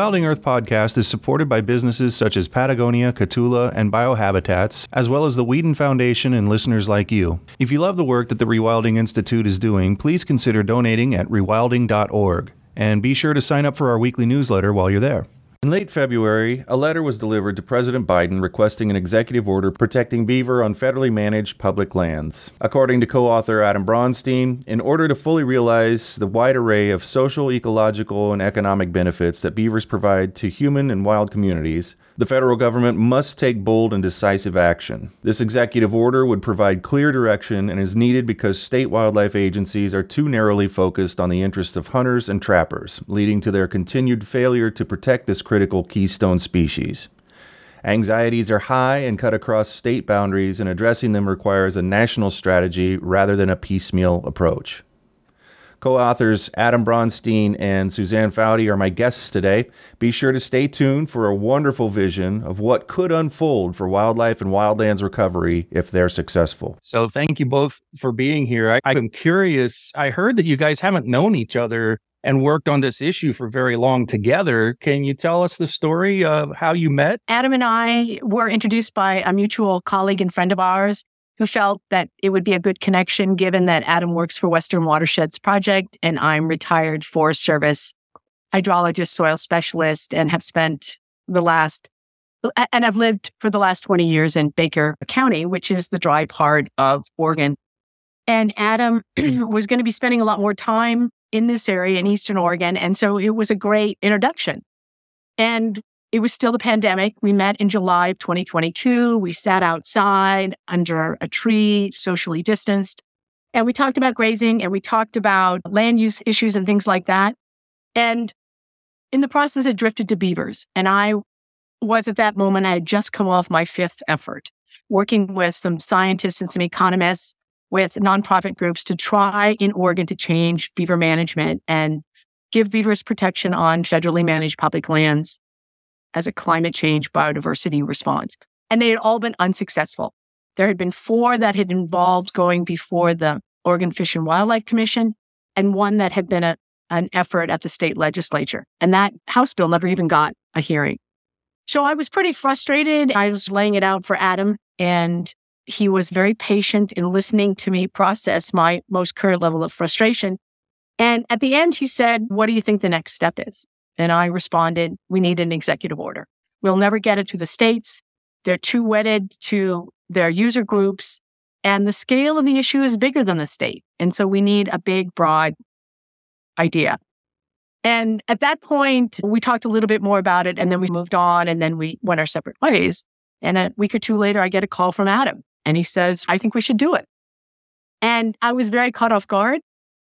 The Rewilding Earth podcast is supported by businesses such as Patagonia, Kahtoola, and Biohabitats, as well as the Weeden Foundation and listeners like you. If you love the work that the Rewilding Institute is doing, please consider donating at rewilding.org. And be sure to sign up for our weekly newsletter while you're there. In late February, a letter was delivered to President Biden requesting an executive order protecting beaver on federally managed public lands. According to co author Adam Bronstein, in order to fully realize the wide array of social, ecological, and economic benefits that beavers provide to human and wild communities, the federal government must take bold and decisive action. This executive order would provide clear direction and is needed because state wildlife agencies are too narrowly focused on the interests of hunters and trappers, leading to their continued failure to protect this critical keystone species. Anxieties are high and cut across state boundaries, and addressing them requires a national strategy rather than a piecemeal approach. Co authors Adam Bronstein and Suzanne Fouty are my guests today. Be sure to stay tuned for a wonderful vision of what could unfold for wildlife and wildlands recovery if they're successful. So, thank you both for being here. I, I'm curious. I heard that you guys haven't known each other and worked on this issue for very long together. Can you tell us the story of how you met? Adam and I were introduced by a mutual colleague and friend of ours who felt that it would be a good connection given that Adam works for Western Watersheds Project and I'm retired Forest Service hydrologist, soil specialist, and have spent the last and I've lived for the last 20 years in Baker County, which is the dry part of Oregon. And Adam was going to be spending a lot more time in this area in Eastern Oregon. And so it was a great introduction. And it was still the pandemic. We met in July of 2022. We sat outside under a tree, socially distanced, and we talked about grazing and we talked about land use issues and things like that. And in the process, it drifted to beavers. And I was at that moment, I had just come off my fifth effort, working with some scientists and some economists with nonprofit groups to try in Oregon to change beaver management and give beavers protection on federally managed public lands as a climate change biodiversity response. And they had all been unsuccessful. There had been four that had involved going before the Oregon Fish and Wildlife Commission and one that had been a, an effort at the state legislature. And that House bill never even got a hearing. So I was pretty frustrated. I was laying it out for Adam and he was very patient in listening to me process my most current level of frustration. And at the end, he said, What do you think the next step is? And I responded, we need an executive order. We'll never get it to the states. They're too wedded to their user groups. And the scale of the issue is bigger than the state. And so we need a big, broad idea. And at that point, we talked a little bit more about it and then we moved on and then we went our separate ways. And a week or two later, I get a call from Adam and he says, I think we should do it. And I was very caught off guard.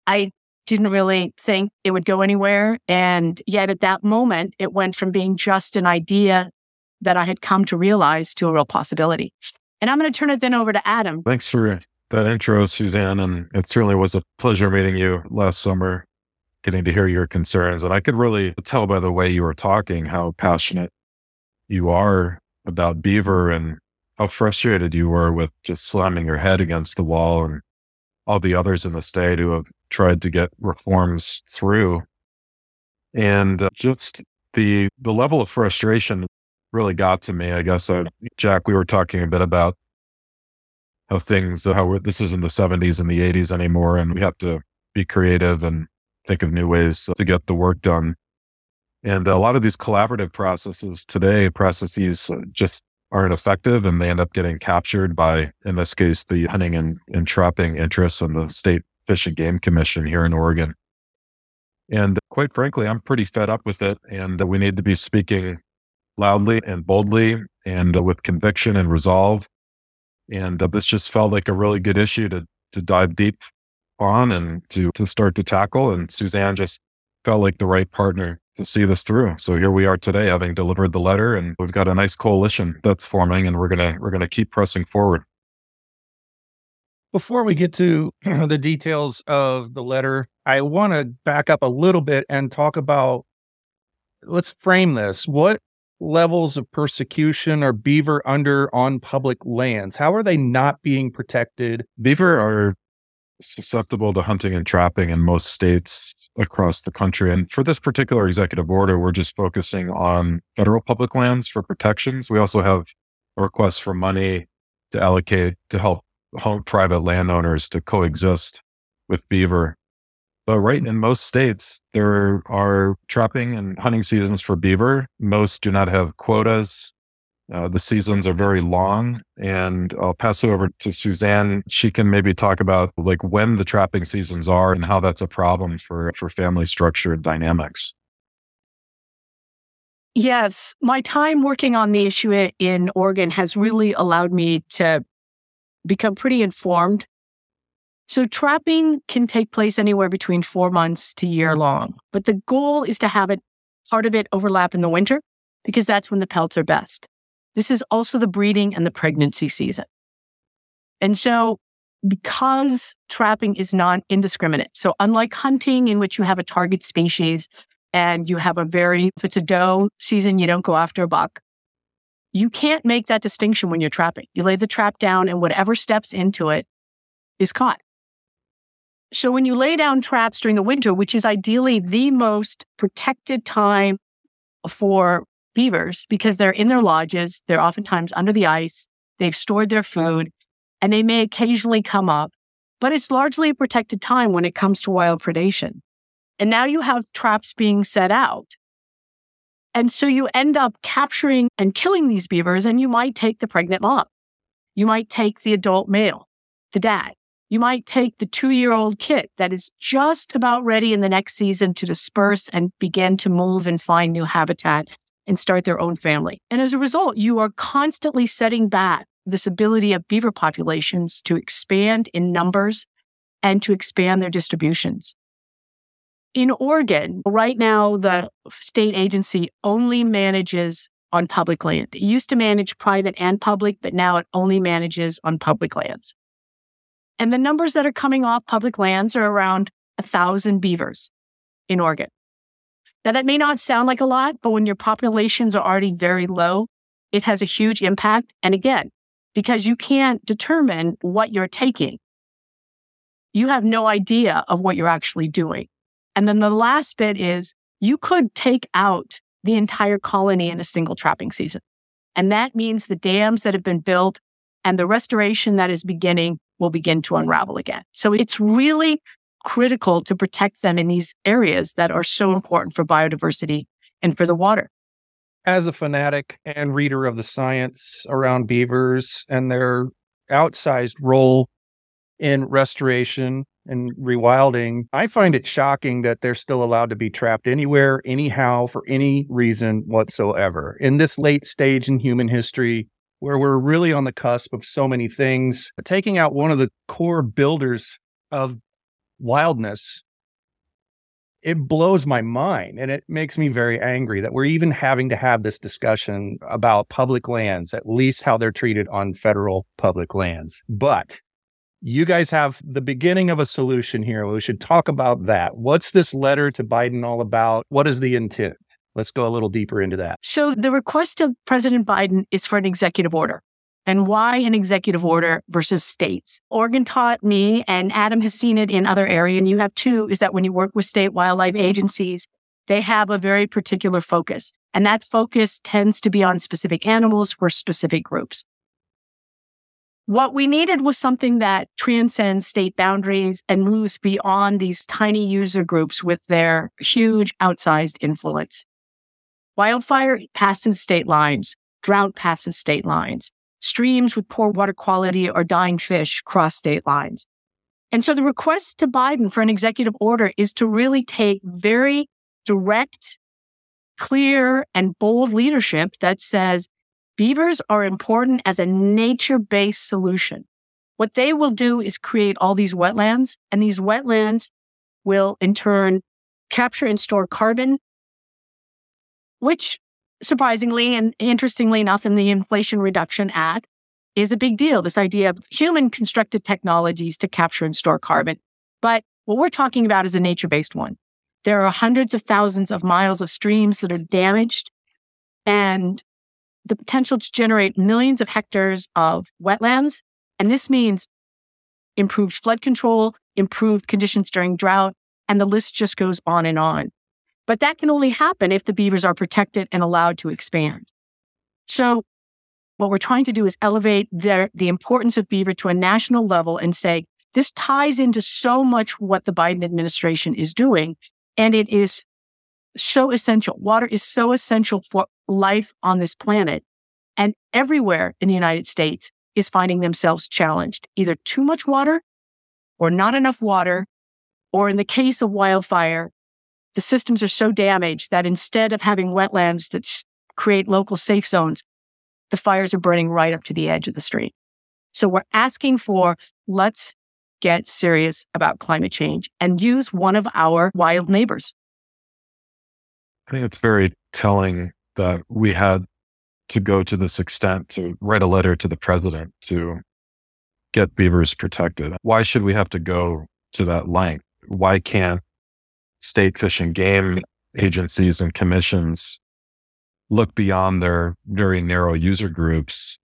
I didn't really think it would go anywhere. And yet at that moment, it went from being just an idea that I had come to realize to a real possibility. And I'm going to turn it then over to Adam. Thanks for that intro, Suzanne. And it certainly was a pleasure meeting you last summer, getting to hear your concerns. And I could really tell by the way you were talking how passionate you are about beaver and how frustrated you were with just slamming your head against the wall and all the others in the state who have tried to get reforms through. And uh, just the the level of frustration really got to me. I guess, uh, Jack, we were talking a bit about how things, how this isn't the 70s and the 80s anymore, and we have to be creative and think of new ways to get the work done. And a lot of these collaborative processes today, processes uh, just aren't effective and they end up getting captured by, in this case, the hunting and, and trapping interests and the state Fish and Game Commission here in Oregon. And quite frankly, I'm pretty fed up with it. And we need to be speaking loudly and boldly and with conviction and resolve. And uh, this just felt like a really good issue to, to dive deep on and to, to start to tackle. And Suzanne just felt like the right partner to see this through. So here we are today, having delivered the letter, and we've got a nice coalition that's forming, and we're gonna we're gonna keep pressing forward. Before we get to the details of the letter, I want to back up a little bit and talk about let's frame this. What levels of persecution are beaver under on public lands? How are they not being protected? Beaver are susceptible to hunting and trapping in most states across the country. And for this particular executive order, we're just focusing on federal public lands for protections. We also have a request for money to allocate to help private landowners to coexist with beaver. But right in most states, there are trapping and hunting seasons for beaver. Most do not have quotas. Uh, the seasons are very long, and I'll pass it over to Suzanne. She can maybe talk about like when the trapping seasons are and how that's a problem for for family structure and dynamics. Yes, my time working on the issue in Oregon has really allowed me to become pretty informed. So trapping can take place anywhere between four months to year long, but the goal is to have it part of it overlap in the winter because that's when the pelts are best. This is also the breeding and the pregnancy season. And so because trapping is non indiscriminate, so unlike hunting in which you have a target species and you have a very, if it's a doe season, you don't go after a buck. You can't make that distinction when you're trapping. You lay the trap down and whatever steps into it is caught. So when you lay down traps during the winter, which is ideally the most protected time for beavers because they're in their lodges, they're oftentimes under the ice, they've stored their food, and they may occasionally come up, but it's largely a protected time when it comes to wild predation. And now you have traps being set out and so you end up capturing and killing these beavers, and you might take the pregnant mom. You might take the adult male, the dad. You might take the two year old kid that is just about ready in the next season to disperse and begin to move and find new habitat and start their own family. And as a result, you are constantly setting back this ability of beaver populations to expand in numbers and to expand their distributions. In Oregon, right now, the state agency only manages on public land. It used to manage private and public, but now it only manages on public lands. And the numbers that are coming off public lands are around a thousand beavers in Oregon. Now, that may not sound like a lot, but when your populations are already very low, it has a huge impact. And again, because you can't determine what you're taking, you have no idea of what you're actually doing. And then the last bit is you could take out the entire colony in a single trapping season. And that means the dams that have been built and the restoration that is beginning will begin to unravel again. So it's really critical to protect them in these areas that are so important for biodiversity and for the water. As a fanatic and reader of the science around beavers and their outsized role in restoration and rewilding, I find it shocking that they're still allowed to be trapped anywhere, anyhow, for any reason whatsoever. In this late stage in human history, where we're really on the cusp of so many things, taking out one of the core builders of wildness, it blows my mind and it makes me very angry that we're even having to have this discussion about public lands, at least how they're treated on federal public lands. But you guys have the beginning of a solution here. We should talk about that. What's this letter to Biden all about? What is the intent? Let's go a little deeper into that. So, the request of President Biden is for an executive order. And why an executive order versus states? Oregon taught me, and Adam has seen it in other areas, and you have too, is that when you work with state wildlife agencies, they have a very particular focus. And that focus tends to be on specific animals or specific groups. What we needed was something that transcends state boundaries and moves beyond these tiny user groups with their huge outsized influence. Wildfire passes state lines, drought passes state lines, streams with poor water quality or dying fish cross state lines. And so the request to Biden for an executive order is to really take very direct, clear, and bold leadership that says Beavers are important as a nature based solution. What they will do is create all these wetlands, and these wetlands will in turn capture and store carbon, which surprisingly and interestingly enough, in the Inflation Reduction Act, is a big deal. This idea of human constructed technologies to capture and store carbon. But what we're talking about is a nature based one. There are hundreds of thousands of miles of streams that are damaged and the potential to generate millions of hectares of wetlands. And this means improved flood control, improved conditions during drought, and the list just goes on and on. But that can only happen if the beavers are protected and allowed to expand. So what we're trying to do is elevate their, the importance of beaver to a national level and say, this ties into so much what the Biden administration is doing. And it is so essential. Water is so essential for life on this planet. And everywhere in the United States is finding themselves challenged, either too much water or not enough water. Or in the case of wildfire, the systems are so damaged that instead of having wetlands that create local safe zones, the fires are burning right up to the edge of the street. So we're asking for let's get serious about climate change and use one of our wild neighbors. I think it's very telling that we had to go to this extent to write a letter to the president to get beavers protected. Why should we have to go to that length? Why can't state fish and game agencies and commissions look beyond their very narrow user groups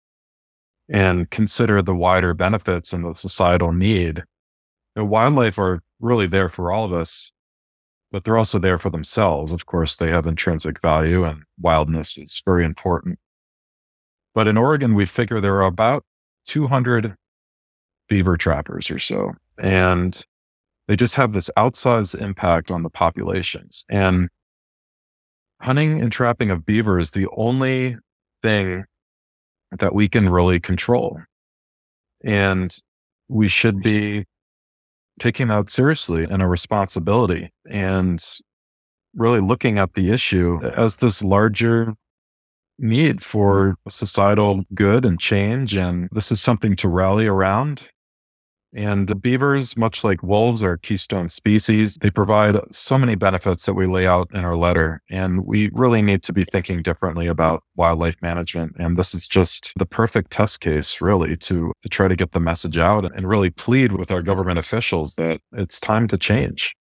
and consider the wider benefits and the societal need? And wildlife are really there for all of us but they're also there for themselves. Of course, they have intrinsic value and wildness is very important. But in Oregon, we figure there are about 200 beaver trappers or so. And they just have this outsized impact on the populations. And hunting and trapping of beaver is the only thing that we can really control. And we should be taking that seriously and a responsibility and really looking at the issue as this larger need for societal good and change. And this is something to rally around. And beavers, much like wolves, are keystone species. They provide so many benefits that we lay out in our letter. And we really need to be thinking differently about wildlife management. And this is just the perfect test case, really, to, to try to get the message out and really plead with our government officials that it's time to change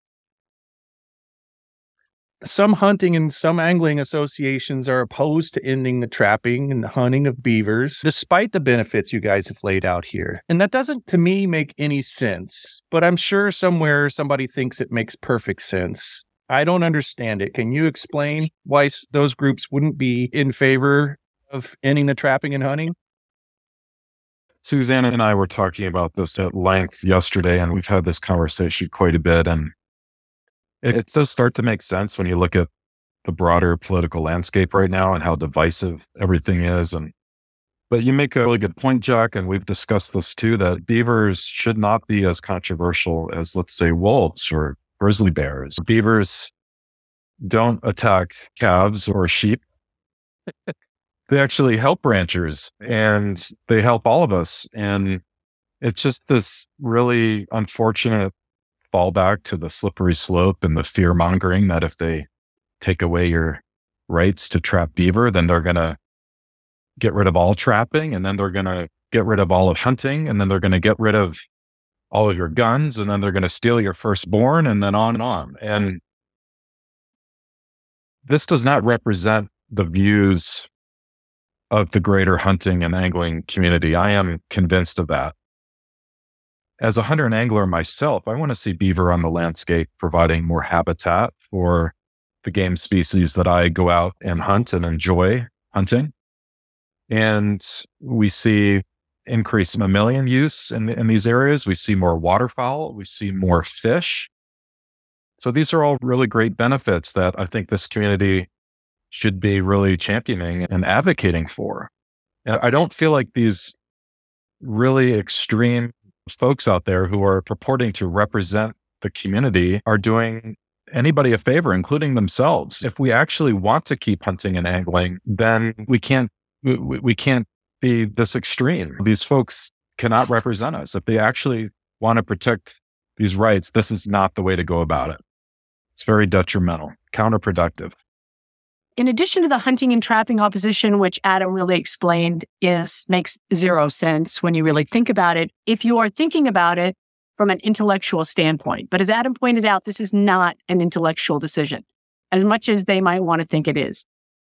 some hunting and some angling associations are opposed to ending the trapping and the hunting of beavers, despite the benefits you guys have laid out here. And that doesn't, to me, make any sense. But I'm sure somewhere somebody thinks it makes perfect sense. I don't understand it. Can you explain why those groups wouldn't be in favor of ending the trapping and hunting? Susanna and I were talking about this at length yesterday, and we've had this conversation quite a bit. And it, it does start to make sense when you look at the broader political landscape right now and how divisive everything is. And but you make a really good point, Jack, and we've discussed this too, that beavers should not be as controversial as, let's say, wolves or grizzly bears. Beavers don't attack calves or sheep. they actually help ranchers and they help all of us. And it's just this really unfortunate fall back to the slippery slope and the fear mongering that if they take away your rights to trap beaver, then they're going to get rid of all trapping and then they're going to get rid of all of hunting and then they're going to get rid of all of your guns and then they're going to steal your firstborn and then on and on. And this does not represent the views of the greater hunting and angling community. I am convinced of that as a hunter and angler myself, I want to see beaver on the landscape providing more habitat for the game species that I go out and hunt and enjoy hunting. And we see increased mammalian use in, in these areas. We see more waterfowl. We see more fish. So these are all really great benefits that I think this community should be really championing and advocating for. I don't feel like these really extreme folks out there who are purporting to represent the community are doing anybody a favor, including themselves. If we actually want to keep hunting and angling, then we can't we, we can't be this extreme. These folks cannot represent us. If they actually want to protect these rights, this is not the way to go about it. It's very detrimental, counterproductive. In addition to the hunting and trapping opposition, which Adam really explained is makes zero sense when you really think about it, if you are thinking about it from an intellectual standpoint. But as Adam pointed out, this is not an intellectual decision as much as they might want to think it is.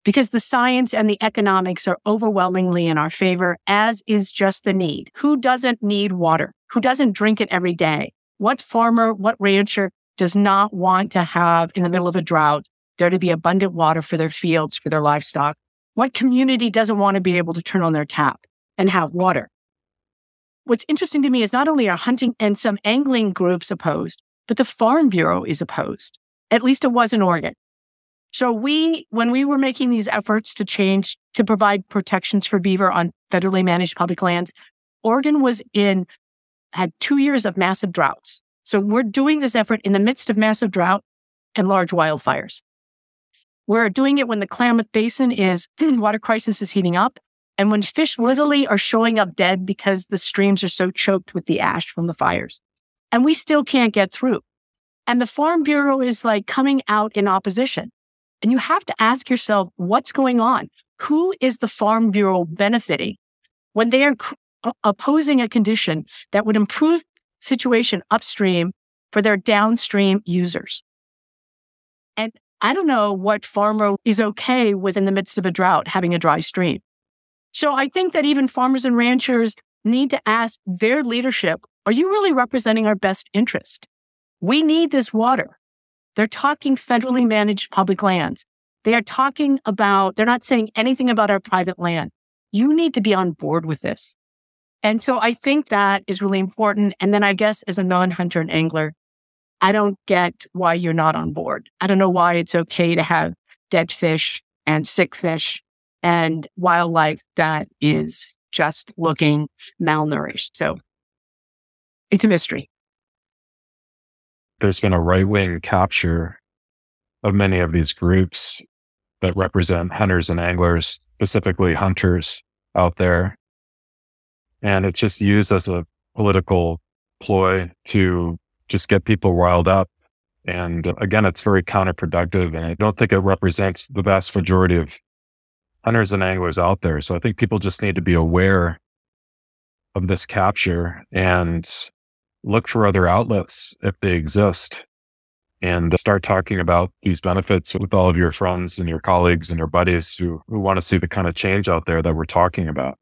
Because the science and the economics are overwhelmingly in our favor, as is just the need. Who doesn't need water? Who doesn't drink it every day? What farmer, what rancher does not want to have in the middle of a drought there to be abundant water for their fields, for their livestock? What community doesn't want to be able to turn on their tap and have water? What's interesting to me is not only are hunting and some angling groups opposed, but the Farm Bureau is opposed. At least it was in Oregon. So we, when we were making these efforts to change, to provide protections for beaver on federally managed public lands, Oregon was in, had two years of massive droughts. So we're doing this effort in the midst of massive drought and large wildfires. We're doing it when the Klamath Basin is, water crisis is heating up. And when fish literally are showing up dead because the streams are so choked with the ash from the fires. And we still can't get through. And the Farm Bureau is like coming out in opposition. And you have to ask yourself, what's going on? Who is the Farm Bureau benefiting when they are opposing a condition that would improve situation upstream for their downstream users? And I don't know what farmer is okay with in the midst of a drought having a dry stream. So I think that even farmers and ranchers need to ask their leadership, are you really representing our best interest? We need this water. They're talking federally managed public lands. They are talking about, they're not saying anything about our private land. You need to be on board with this. And so I think that is really important. And then I guess as a non hunter and angler, I don't get why you're not on board. I don't know why it's okay to have dead fish and sick fish and wildlife that is just looking malnourished. So it's a mystery there's been a right wing capture of many of these groups that represent hunters and anglers, specifically hunters out there. And it's just used as a political ploy to just get people riled up. And uh, again, it's very counterproductive. And I don't think it represents the vast majority of hunters and anglers out there. So I think people just need to be aware of this capture and look for other outlets if they exist and start talking about these benefits with all of your friends and your colleagues and your buddies who, who want to see the kind of change out there that we're talking about.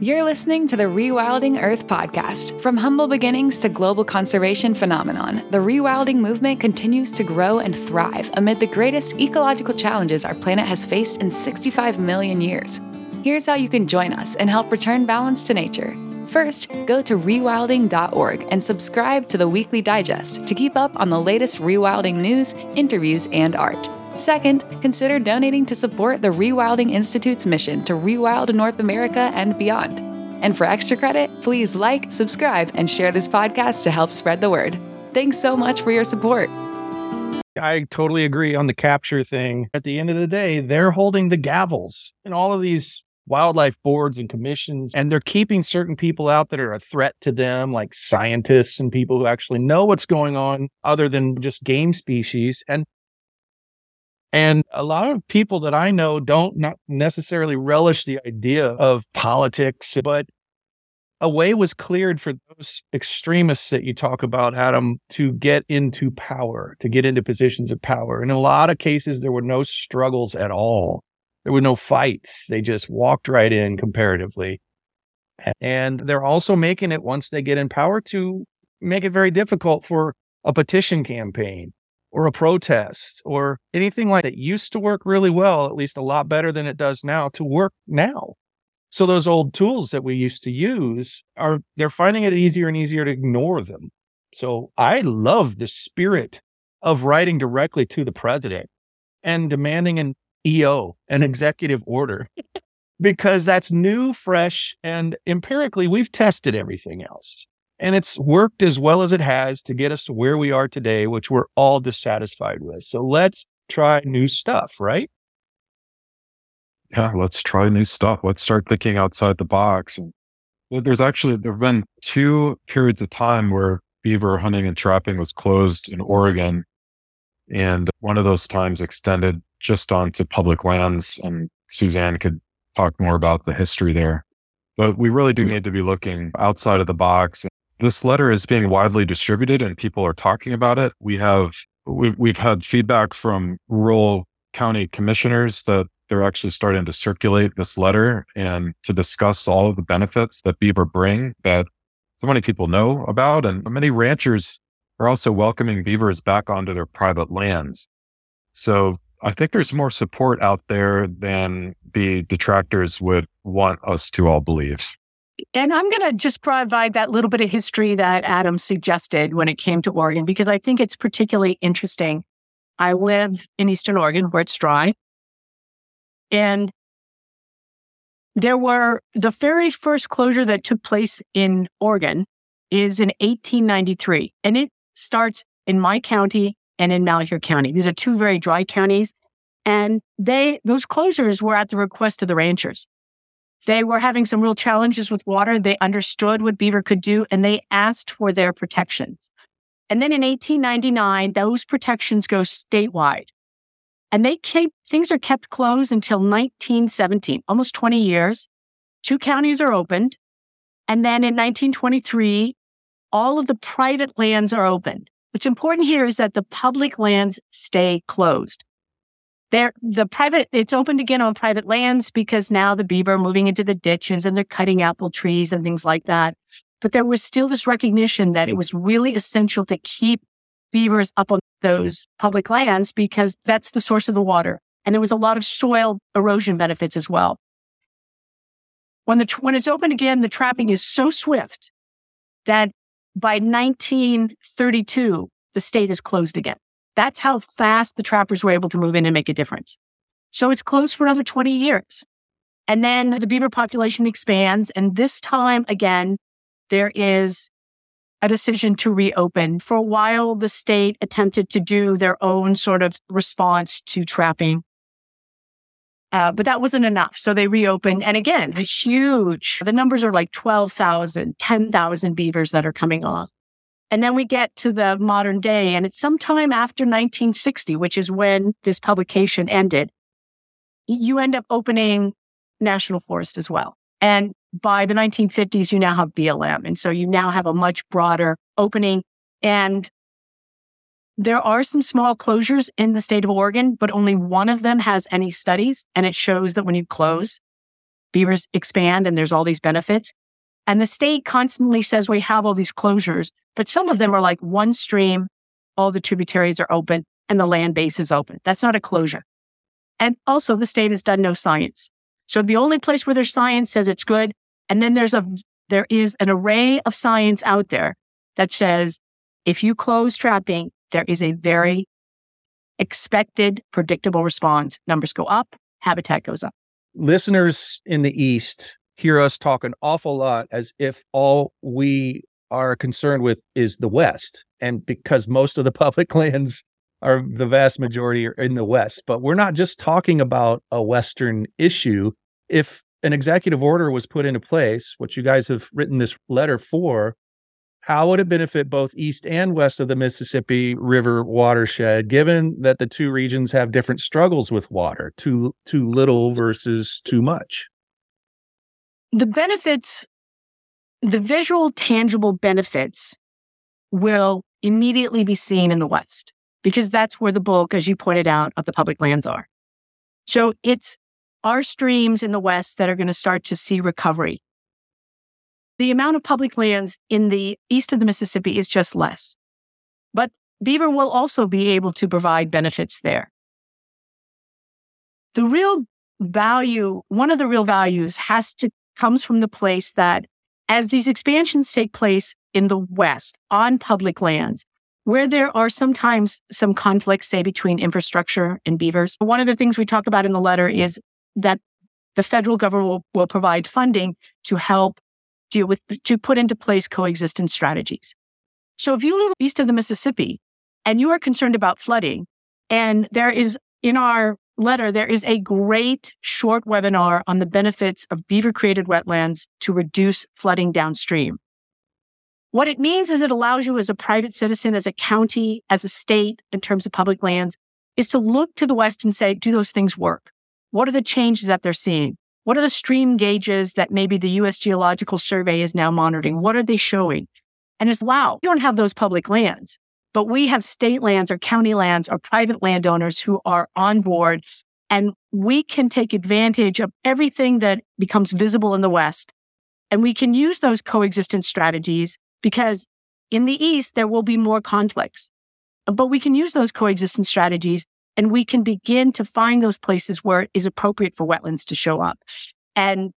You're listening to the Rewilding Earth podcast. From humble beginnings to global conservation phenomenon, the rewilding movement continues to grow and thrive amid the greatest ecological challenges our planet has faced in 65 million years. Here's how you can join us and help return balance to nature. First, go to rewilding.org and subscribe to the weekly digest to keep up on the latest rewilding news, interviews, and art. Second, consider donating to support the Rewilding Institute's mission to rewild North America and beyond. And for extra credit, please like, subscribe, and share this podcast to help spread the word. Thanks so much for your support. I totally agree on the capture thing. At the end of the day, they're holding the gavels in all of these wildlife boards and commissions, and they're keeping certain people out that are a threat to them, like scientists and people who actually know what's going on other than just game species. And and a lot of people that I know don't not necessarily relish the idea of politics, but a way was cleared for those extremists that you talk about, Adam, to get into power, to get into positions of power. In a lot of cases, there were no struggles at all. There were no fights. They just walked right in comparatively. And they're also making it once they get in power to make it very difficult for a petition campaign or a protest or anything like that used to work really well, at least a lot better than it does now, to work now. So those old tools that we used to use are they're finding it easier and easier to ignore them. So I love the spirit of writing directly to the president and demanding an EO, an executive order, because that's new, fresh, and empirically, we've tested everything else. And it's worked as well as it has to get us to where we are today, which we're all dissatisfied with. So let's try new stuff, right? Yeah, let's try new stuff. Let's start thinking outside the box. And there's actually, there have been two periods of time where beaver hunting and trapping was closed in Oregon And one of those times extended just onto public lands. And Suzanne could talk more about the history there. But we really do need to be looking outside of the box. This letter is being widely distributed and people are talking about it. We have, we've, we've had feedback from rural county commissioners that they're actually starting to circulate this letter and to discuss all of the benefits that beaver bring that so many people know about. And many ranchers are also welcoming beavers back onto their private lands. So I think there's more support out there than the detractors would want us to all believe. And I'm going to just provide that little bit of history that Adam suggested when it came to Oregon, because I think it's particularly interesting. I live in Eastern Oregon where it's dry. And there were the very first closure that took place in Oregon is in 1893, and it starts in my county and in Malheur County. These are two very dry counties. And they, those closures were at the request of the ranchers. They were having some real challenges with water. They understood what beaver could do and they asked for their protections. And then in 1899, those protections go statewide. And they keep, things are kept closed until 1917, almost 20 years. Two counties are opened. And then in 1923, all of the private lands are opened. What's important here is that the public lands stay closed. There, the private, it's opened again on private lands because now the beaver are moving into the ditches and they're cutting apple trees and things like that. But there was still this recognition that it was really essential to keep beavers up on those public lands because that's the source of the water. And there was a lot of soil erosion benefits as well. When the, when it's open again, the trapping is so swift that by 1932, the state is closed again. That's how fast the trappers were able to move in and make a difference. So it's closed for another 20 years. And then the beaver population expands. And this time again, there is a decision to reopen. For a while, the state attempted to do their own sort of response to trapping. Uh, but that wasn't enough. So they reopened. And again, a huge, the numbers are like 12,000, 10,000 beavers that are coming off. And then we get to the modern day, and it's sometime after 1960, which is when this publication ended. You end up opening national forest as well. And by the 1950s, you now have BLM. And so you now have a much broader opening. And there are some small closures in the state of Oregon, but only one of them has any studies. And it shows that when you close, beavers expand and there's all these benefits. And the state constantly says we have all these closures, but some of them are like one stream, all the tributaries are open and the land base is open. That's not a closure. And also the state has done no science. So the only place where there's science says it's good. And then there's a, there is an array of science out there that says if you close trapping, there is a very expected predictable response. Numbers go up, habitat goes up. Listeners in the East hear us talk an awful lot as if all we are concerned with is the West. And because most of the public lands are the vast majority are in the West. But we're not just talking about a Western issue. If an executive order was put into place, which you guys have written this letter for, how would it benefit both east and west of the Mississippi River watershed, given that the two regions have different struggles with water, too too little versus too much? The benefits, the visual, tangible benefits will immediately be seen in the West because that's where the bulk, as you pointed out, of the public lands are. So it's our streams in the West that are going to start to see recovery. The amount of public lands in the east of the Mississippi is just less. But beaver will also be able to provide benefits there. The real value, one of the real values has to comes from the place that as these expansions take place in the West on public lands, where there are sometimes some conflicts, say between infrastructure and beavers. One of the things we talk about in the letter is that the federal government will, will provide funding to help deal with, to put into place coexistence strategies. So if you live east of the Mississippi and you are concerned about flooding, and there is in our letter, there is a great short webinar on the benefits of beaver created wetlands to reduce flooding downstream. What it means is it allows you as a private citizen, as a county, as a state, in terms of public lands, is to look to the West and say, do those things work? What are the changes that they're seeing? What are the stream gauges that maybe the US Geological Survey is now monitoring? What are they showing? And it's wow, you don't have those public lands, but we have state lands or county lands or private landowners who are on board and we can take advantage of everything that becomes visible in the West. And we can use those coexistence strategies because in the East, there will be more conflicts. But we can use those coexistence strategies and we can begin to find those places where it is appropriate for wetlands to show up. And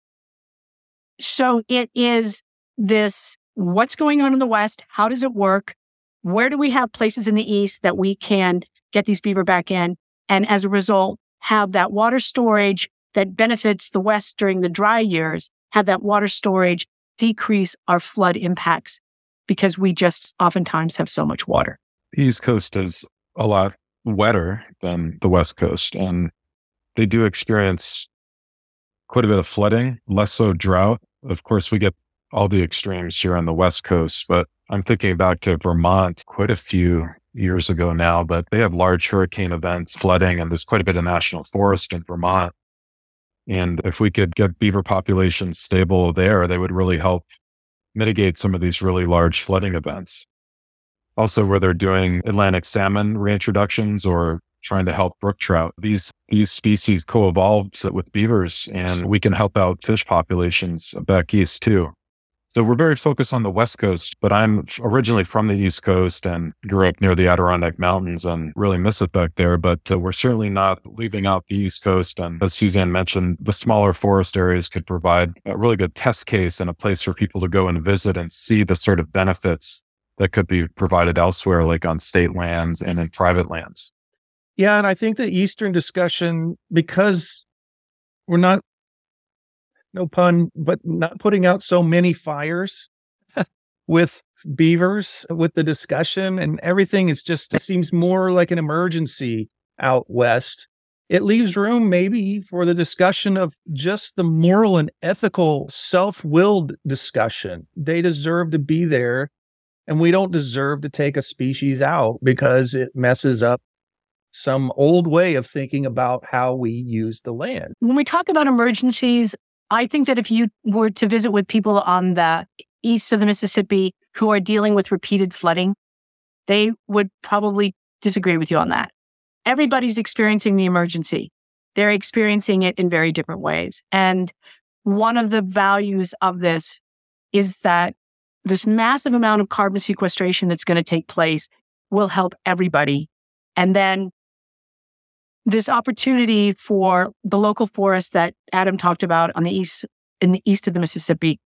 so it is this what's going on in the West? How does it work? Where do we have places in the East that we can get these beaver back in? And as a result, have that water storage that benefits the West during the dry years, have that water storage decrease our flood impacts because we just oftentimes have so much water. The East Coast is a lot wetter than the West Coast, and they do experience quite a bit of flooding, less so drought. Of course, we get all the extremes here on the West Coast, but I'm thinking back to Vermont quite a few years ago now, but they have large hurricane events, flooding, and there's quite a bit of national forest in Vermont. And if we could get beaver populations stable there, they would really help mitigate some of these really large flooding events. Also, where they're doing Atlantic salmon reintroductions or trying to help brook trout, these these species co-evolved with beavers, and we can help out fish populations back east too. So we're very focused on the West Coast, but I'm originally from the East Coast and grew up near the Adirondack Mountains and really miss it back there. But uh, we're certainly not leaving out the East Coast. And as Suzanne mentioned, the smaller forest areas could provide a really good test case and a place for people to go and visit and see the sort of benefits that could be provided elsewhere, like on state lands and in private lands. Yeah. And I think the Eastern discussion, because we're not no pun, but not putting out so many fires with beavers with the discussion and everything is just it seems more like an emergency out west. It leaves room maybe for the discussion of just the moral and ethical self-willed discussion. They deserve to be there and we don't deserve to take a species out because it messes up some old way of thinking about how we use the land. When we talk about emergencies, I think that if you were to visit with people on the east of the Mississippi who are dealing with repeated flooding, they would probably disagree with you on that. Everybody's experiencing the emergency. They're experiencing it in very different ways. And one of the values of this is that this massive amount of carbon sequestration that's going to take place will help everybody. And then this opportunity for the local forest that Adam talked about on the east, in the east of the Mississippi,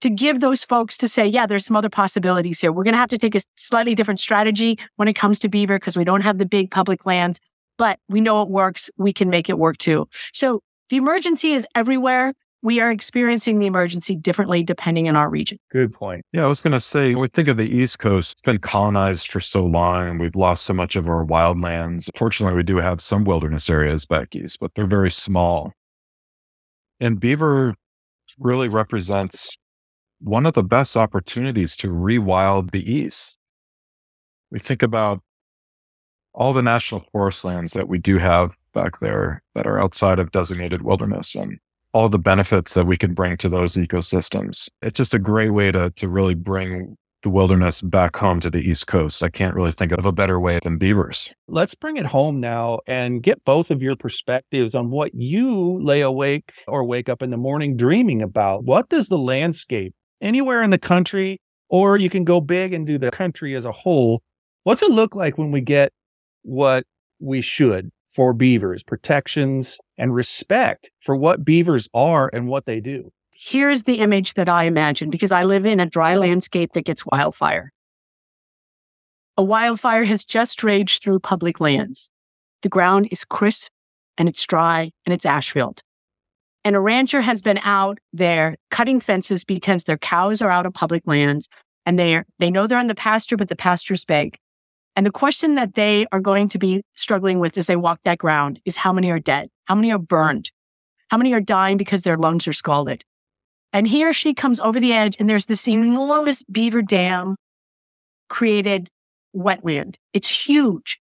to give those folks to say, yeah, there's some other possibilities here. We're going to have to take a slightly different strategy when it comes to beaver because we don't have the big public lands, but we know it works. We can make it work too. So the emergency is everywhere we are experiencing the emergency differently depending on our region. Good point. Yeah, I was going to say, we think of the East Coast, it's been colonized for so long and we've lost so much of our wildlands. Fortunately, we do have some wilderness areas back east, but they're very small. And beaver really represents one of the best opportunities to rewild the East. We think about all the national forest lands that we do have back there that are outside of designated wilderness. And all the benefits that we can bring to those ecosystems. It's just a great way to, to really bring the wilderness back home to the East Coast. I can't really think of a better way than beavers. Let's bring it home now and get both of your perspectives on what you lay awake or wake up in the morning dreaming about. What does the landscape anywhere in the country, or you can go big and do the country as a whole, what's it look like when we get what we should for beavers, protections, and respect for what beavers are and what they do. Here's the image that I imagine because I live in a dry landscape that gets wildfire. A wildfire has just raged through public lands. The ground is crisp and it's dry and it's ash filled. And a rancher has been out there cutting fences because their cows are out of public lands and they are, they know they're in the pasture, but the pasture's big. And the question that they are going to be struggling with as they walk that ground is how many are dead? How many are burned? How many are dying because their lungs are scalded? And he or she comes over the edge and there's this enormous beaver dam created wetland. It's huge.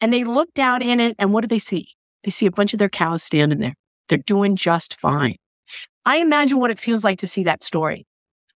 And they look down in it and what do they see? They see a bunch of their cows standing there. They're doing just fine. I imagine what it feels like to see that story.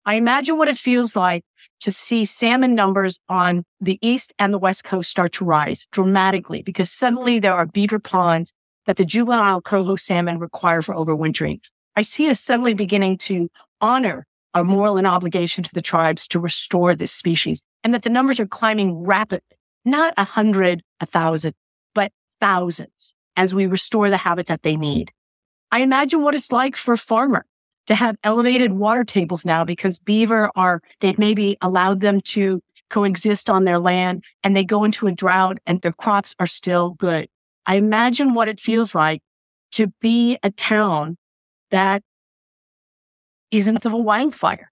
I imagine what it feels like to see salmon numbers on the east and the west coast start to rise dramatically because suddenly there are beaver ponds that the juvenile coho salmon require for overwintering. I see us suddenly beginning to honor our moral and obligation to the tribes to restore this species and that the numbers are climbing rapidly, not a hundred, a thousand, but thousands as we restore the habitat they need. I imagine what it's like for a farmer to have elevated water tables now because beaver are, they've maybe allowed them to coexist on their land and they go into a drought and their crops are still good. I imagine what it feels like to be a town that isn't of a wildfire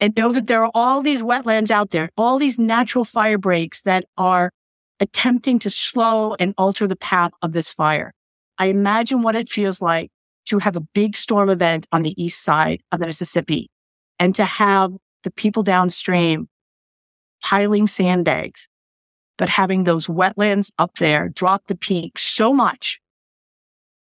and know that there are all these wetlands out there, all these natural fire breaks that are attempting to slow and alter the path of this fire. I imagine what it feels like to have a big storm event on the east side of the Mississippi and to have the people downstream piling sandbags, but having those wetlands up there drop the peak so much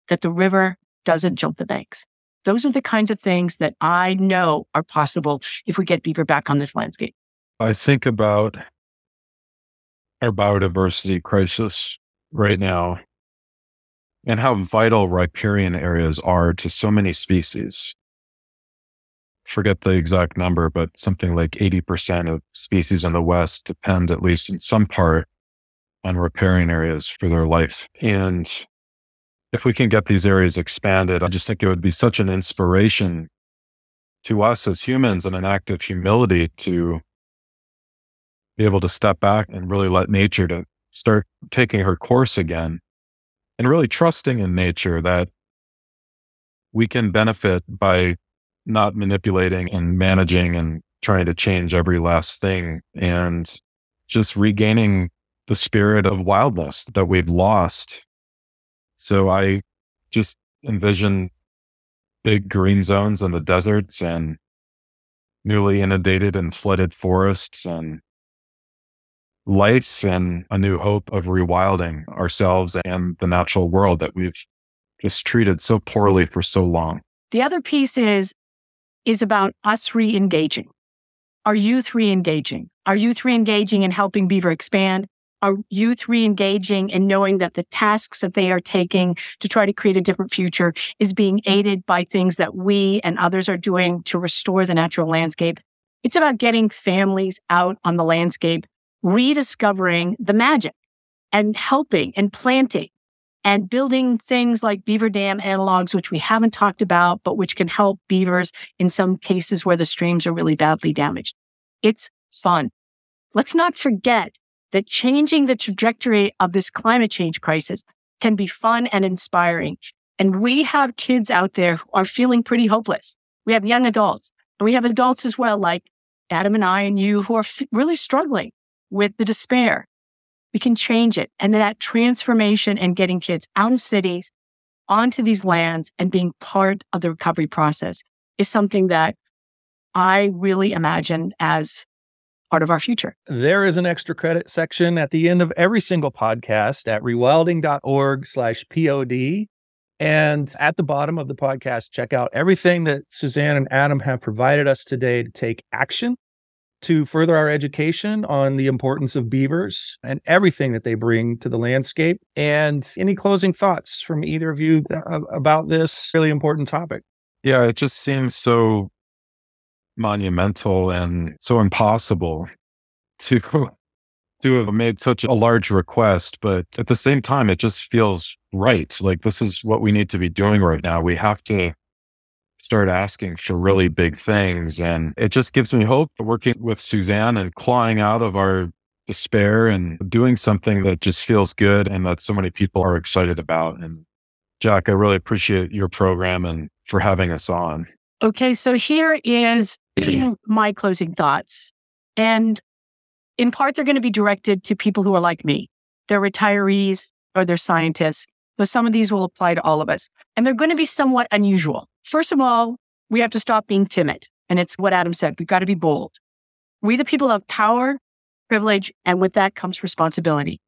that the river doesn't jump the banks. Those are the kinds of things that I know are possible if we get beaver back on this landscape. I think about our biodiversity crisis right now and how vital riparian areas are to so many species. Forget the exact number, but something like 80% of species in the West depend, at least in some part, on riparian areas for their life. And if we can get these areas expanded, I just think it would be such an inspiration to us as humans and an act of humility to be able to step back and really let nature to start taking her course again and really trusting in nature that we can benefit by not manipulating and managing and trying to change every last thing and just regaining the spirit of wildness that we've lost. So I just envision big green zones in the deserts and newly inundated and flooded forests and life and a new hope of rewilding ourselves and the natural world that we've just treated so poorly for so long. The other piece is is about us re-engaging. Our youth re-engaging. Our youth re-engaging and helping Beaver expand are youth re-engaging and knowing that the tasks that they are taking to try to create a different future is being aided by things that we and others are doing to restore the natural landscape. It's about getting families out on the landscape, rediscovering the magic and helping and planting and building things like beaver dam analogs, which we haven't talked about, but which can help beavers in some cases where the streams are really badly damaged. It's fun. Let's not forget that changing the trajectory of this climate change crisis can be fun and inspiring. And we have kids out there who are feeling pretty hopeless. We have young adults and we have adults as well, like Adam and I and you who are f- really struggling with the despair. We can change it. And that transformation and getting kids out of cities onto these lands and being part of the recovery process is something that I really imagine as part of our future. There is an extra credit section at the end of every single podcast at rewilding.org slash pod. And at the bottom of the podcast, check out everything that Suzanne and Adam have provided us today to take action to further our education on the importance of beavers and everything that they bring to the landscape. And any closing thoughts from either of you th- about this really important topic? Yeah, it just seems so monumental and so impossible to to have made such a large request but at the same time it just feels right like this is what we need to be doing right now we have to start asking for really big things and it just gives me hope working with Suzanne and clawing out of our despair and doing something that just feels good and that so many people are excited about and Jack I really appreciate your program and for having us on Okay, so here is my closing thoughts. And in part, they're going to be directed to people who are like me. They're retirees or they're scientists. So some of these will apply to all of us. And they're going to be somewhat unusual. First of all, we have to stop being timid. And it's what Adam said. We've got to be bold. We, the people, have power, privilege, and with that comes responsibility.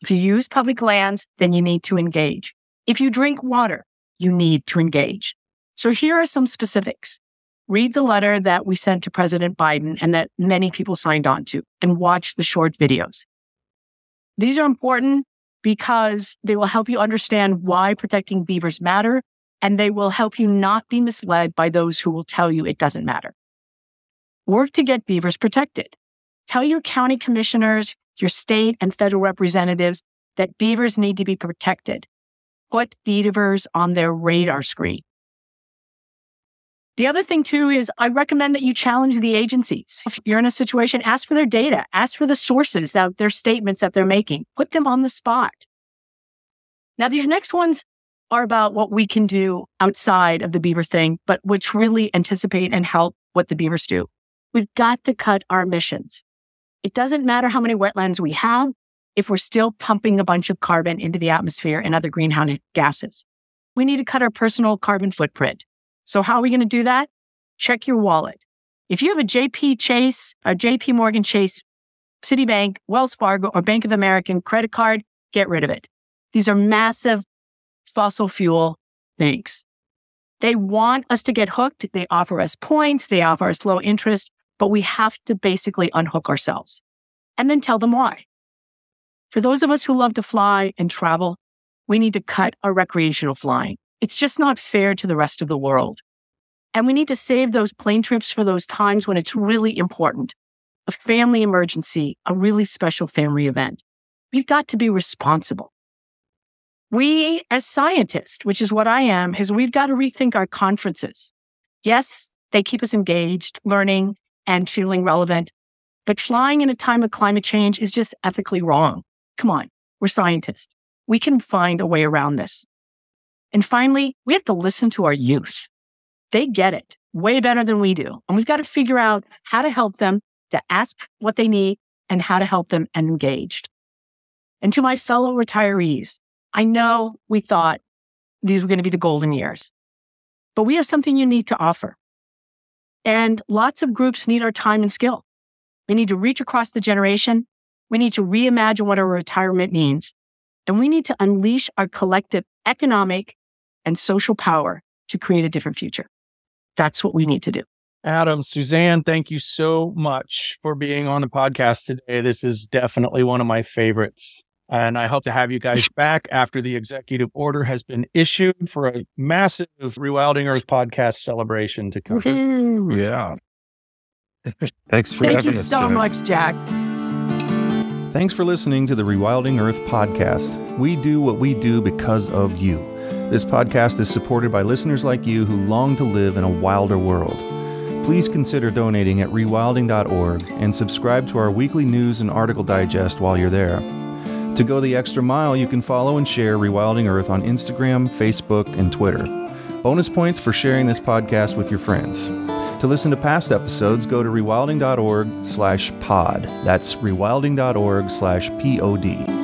If you use public lands, then you need to engage. If you drink water, you need to engage. So here are some specifics. Read the letter that we sent to President Biden and that many people signed on to and watch the short videos. These are important because they will help you understand why protecting beavers matter and they will help you not be misled by those who will tell you it doesn't matter. Work to get beavers protected. Tell your county commissioners, your state and federal representatives that beavers need to be protected. Put beavers on their radar screen. The other thing too is I recommend that you challenge the agencies. If you're in a situation, ask for their data, ask for the sources that their statements that they're making, put them on the spot. Now, these next ones are about what we can do outside of the beaver thing, but which really anticipate and help what the beavers do. We've got to cut our emissions. It doesn't matter how many wetlands we have if we're still pumping a bunch of carbon into the atmosphere and other greenhouse gases. We need to cut our personal carbon footprint. So how are we going to do that? Check your wallet. If you have a JP Chase, a JP Morgan Chase, Citibank, Wells Fargo, or Bank of America credit card, get rid of it. These are massive fossil fuel banks. They want us to get hooked. They offer us points. They offer us low interest, but we have to basically unhook ourselves and then tell them why. For those of us who love to fly and travel, we need to cut our recreational flying. It's just not fair to the rest of the world. And we need to save those plane trips for those times when it's really important. A family emergency, a really special family event. We've got to be responsible. We, as scientists, which is what I am, is we've got to rethink our conferences. Yes, they keep us engaged, learning, and feeling relevant. But flying in a time of climate change is just ethically wrong. Come on, we're scientists. We can find a way around this. And finally, we have to listen to our youth. They get it way better than we do. And we've got to figure out how to help them to ask what they need and how to help them engaged. And to my fellow retirees, I know we thought these were going to be the golden years, but we have something unique to offer. And lots of groups need our time and skill. We need to reach across the generation. We need to reimagine what our retirement means. And we need to unleash our collective economic and social power to create a different future. That's what we need to do. Adam, Suzanne, thank you so much for being on the podcast today. This is definitely one of my favorites. And I hope to have you guys back after the executive order has been issued for a massive Rewilding Earth podcast celebration to come. Yeah. Thanks for Thank you us, so Jack. much, Jack. Thanks for listening to the Rewilding Earth podcast. We do what we do because of you. This podcast is supported by listeners like you who long to live in a wilder world. Please consider donating at rewilding.org and subscribe to our weekly news and article digest while you're there. To go the extra mile, you can follow and share Rewilding Earth on Instagram, Facebook, and Twitter. Bonus points for sharing this podcast with your friends. To listen to past episodes, go to rewilding.org slash pod. That's rewilding.org slash P-O-D.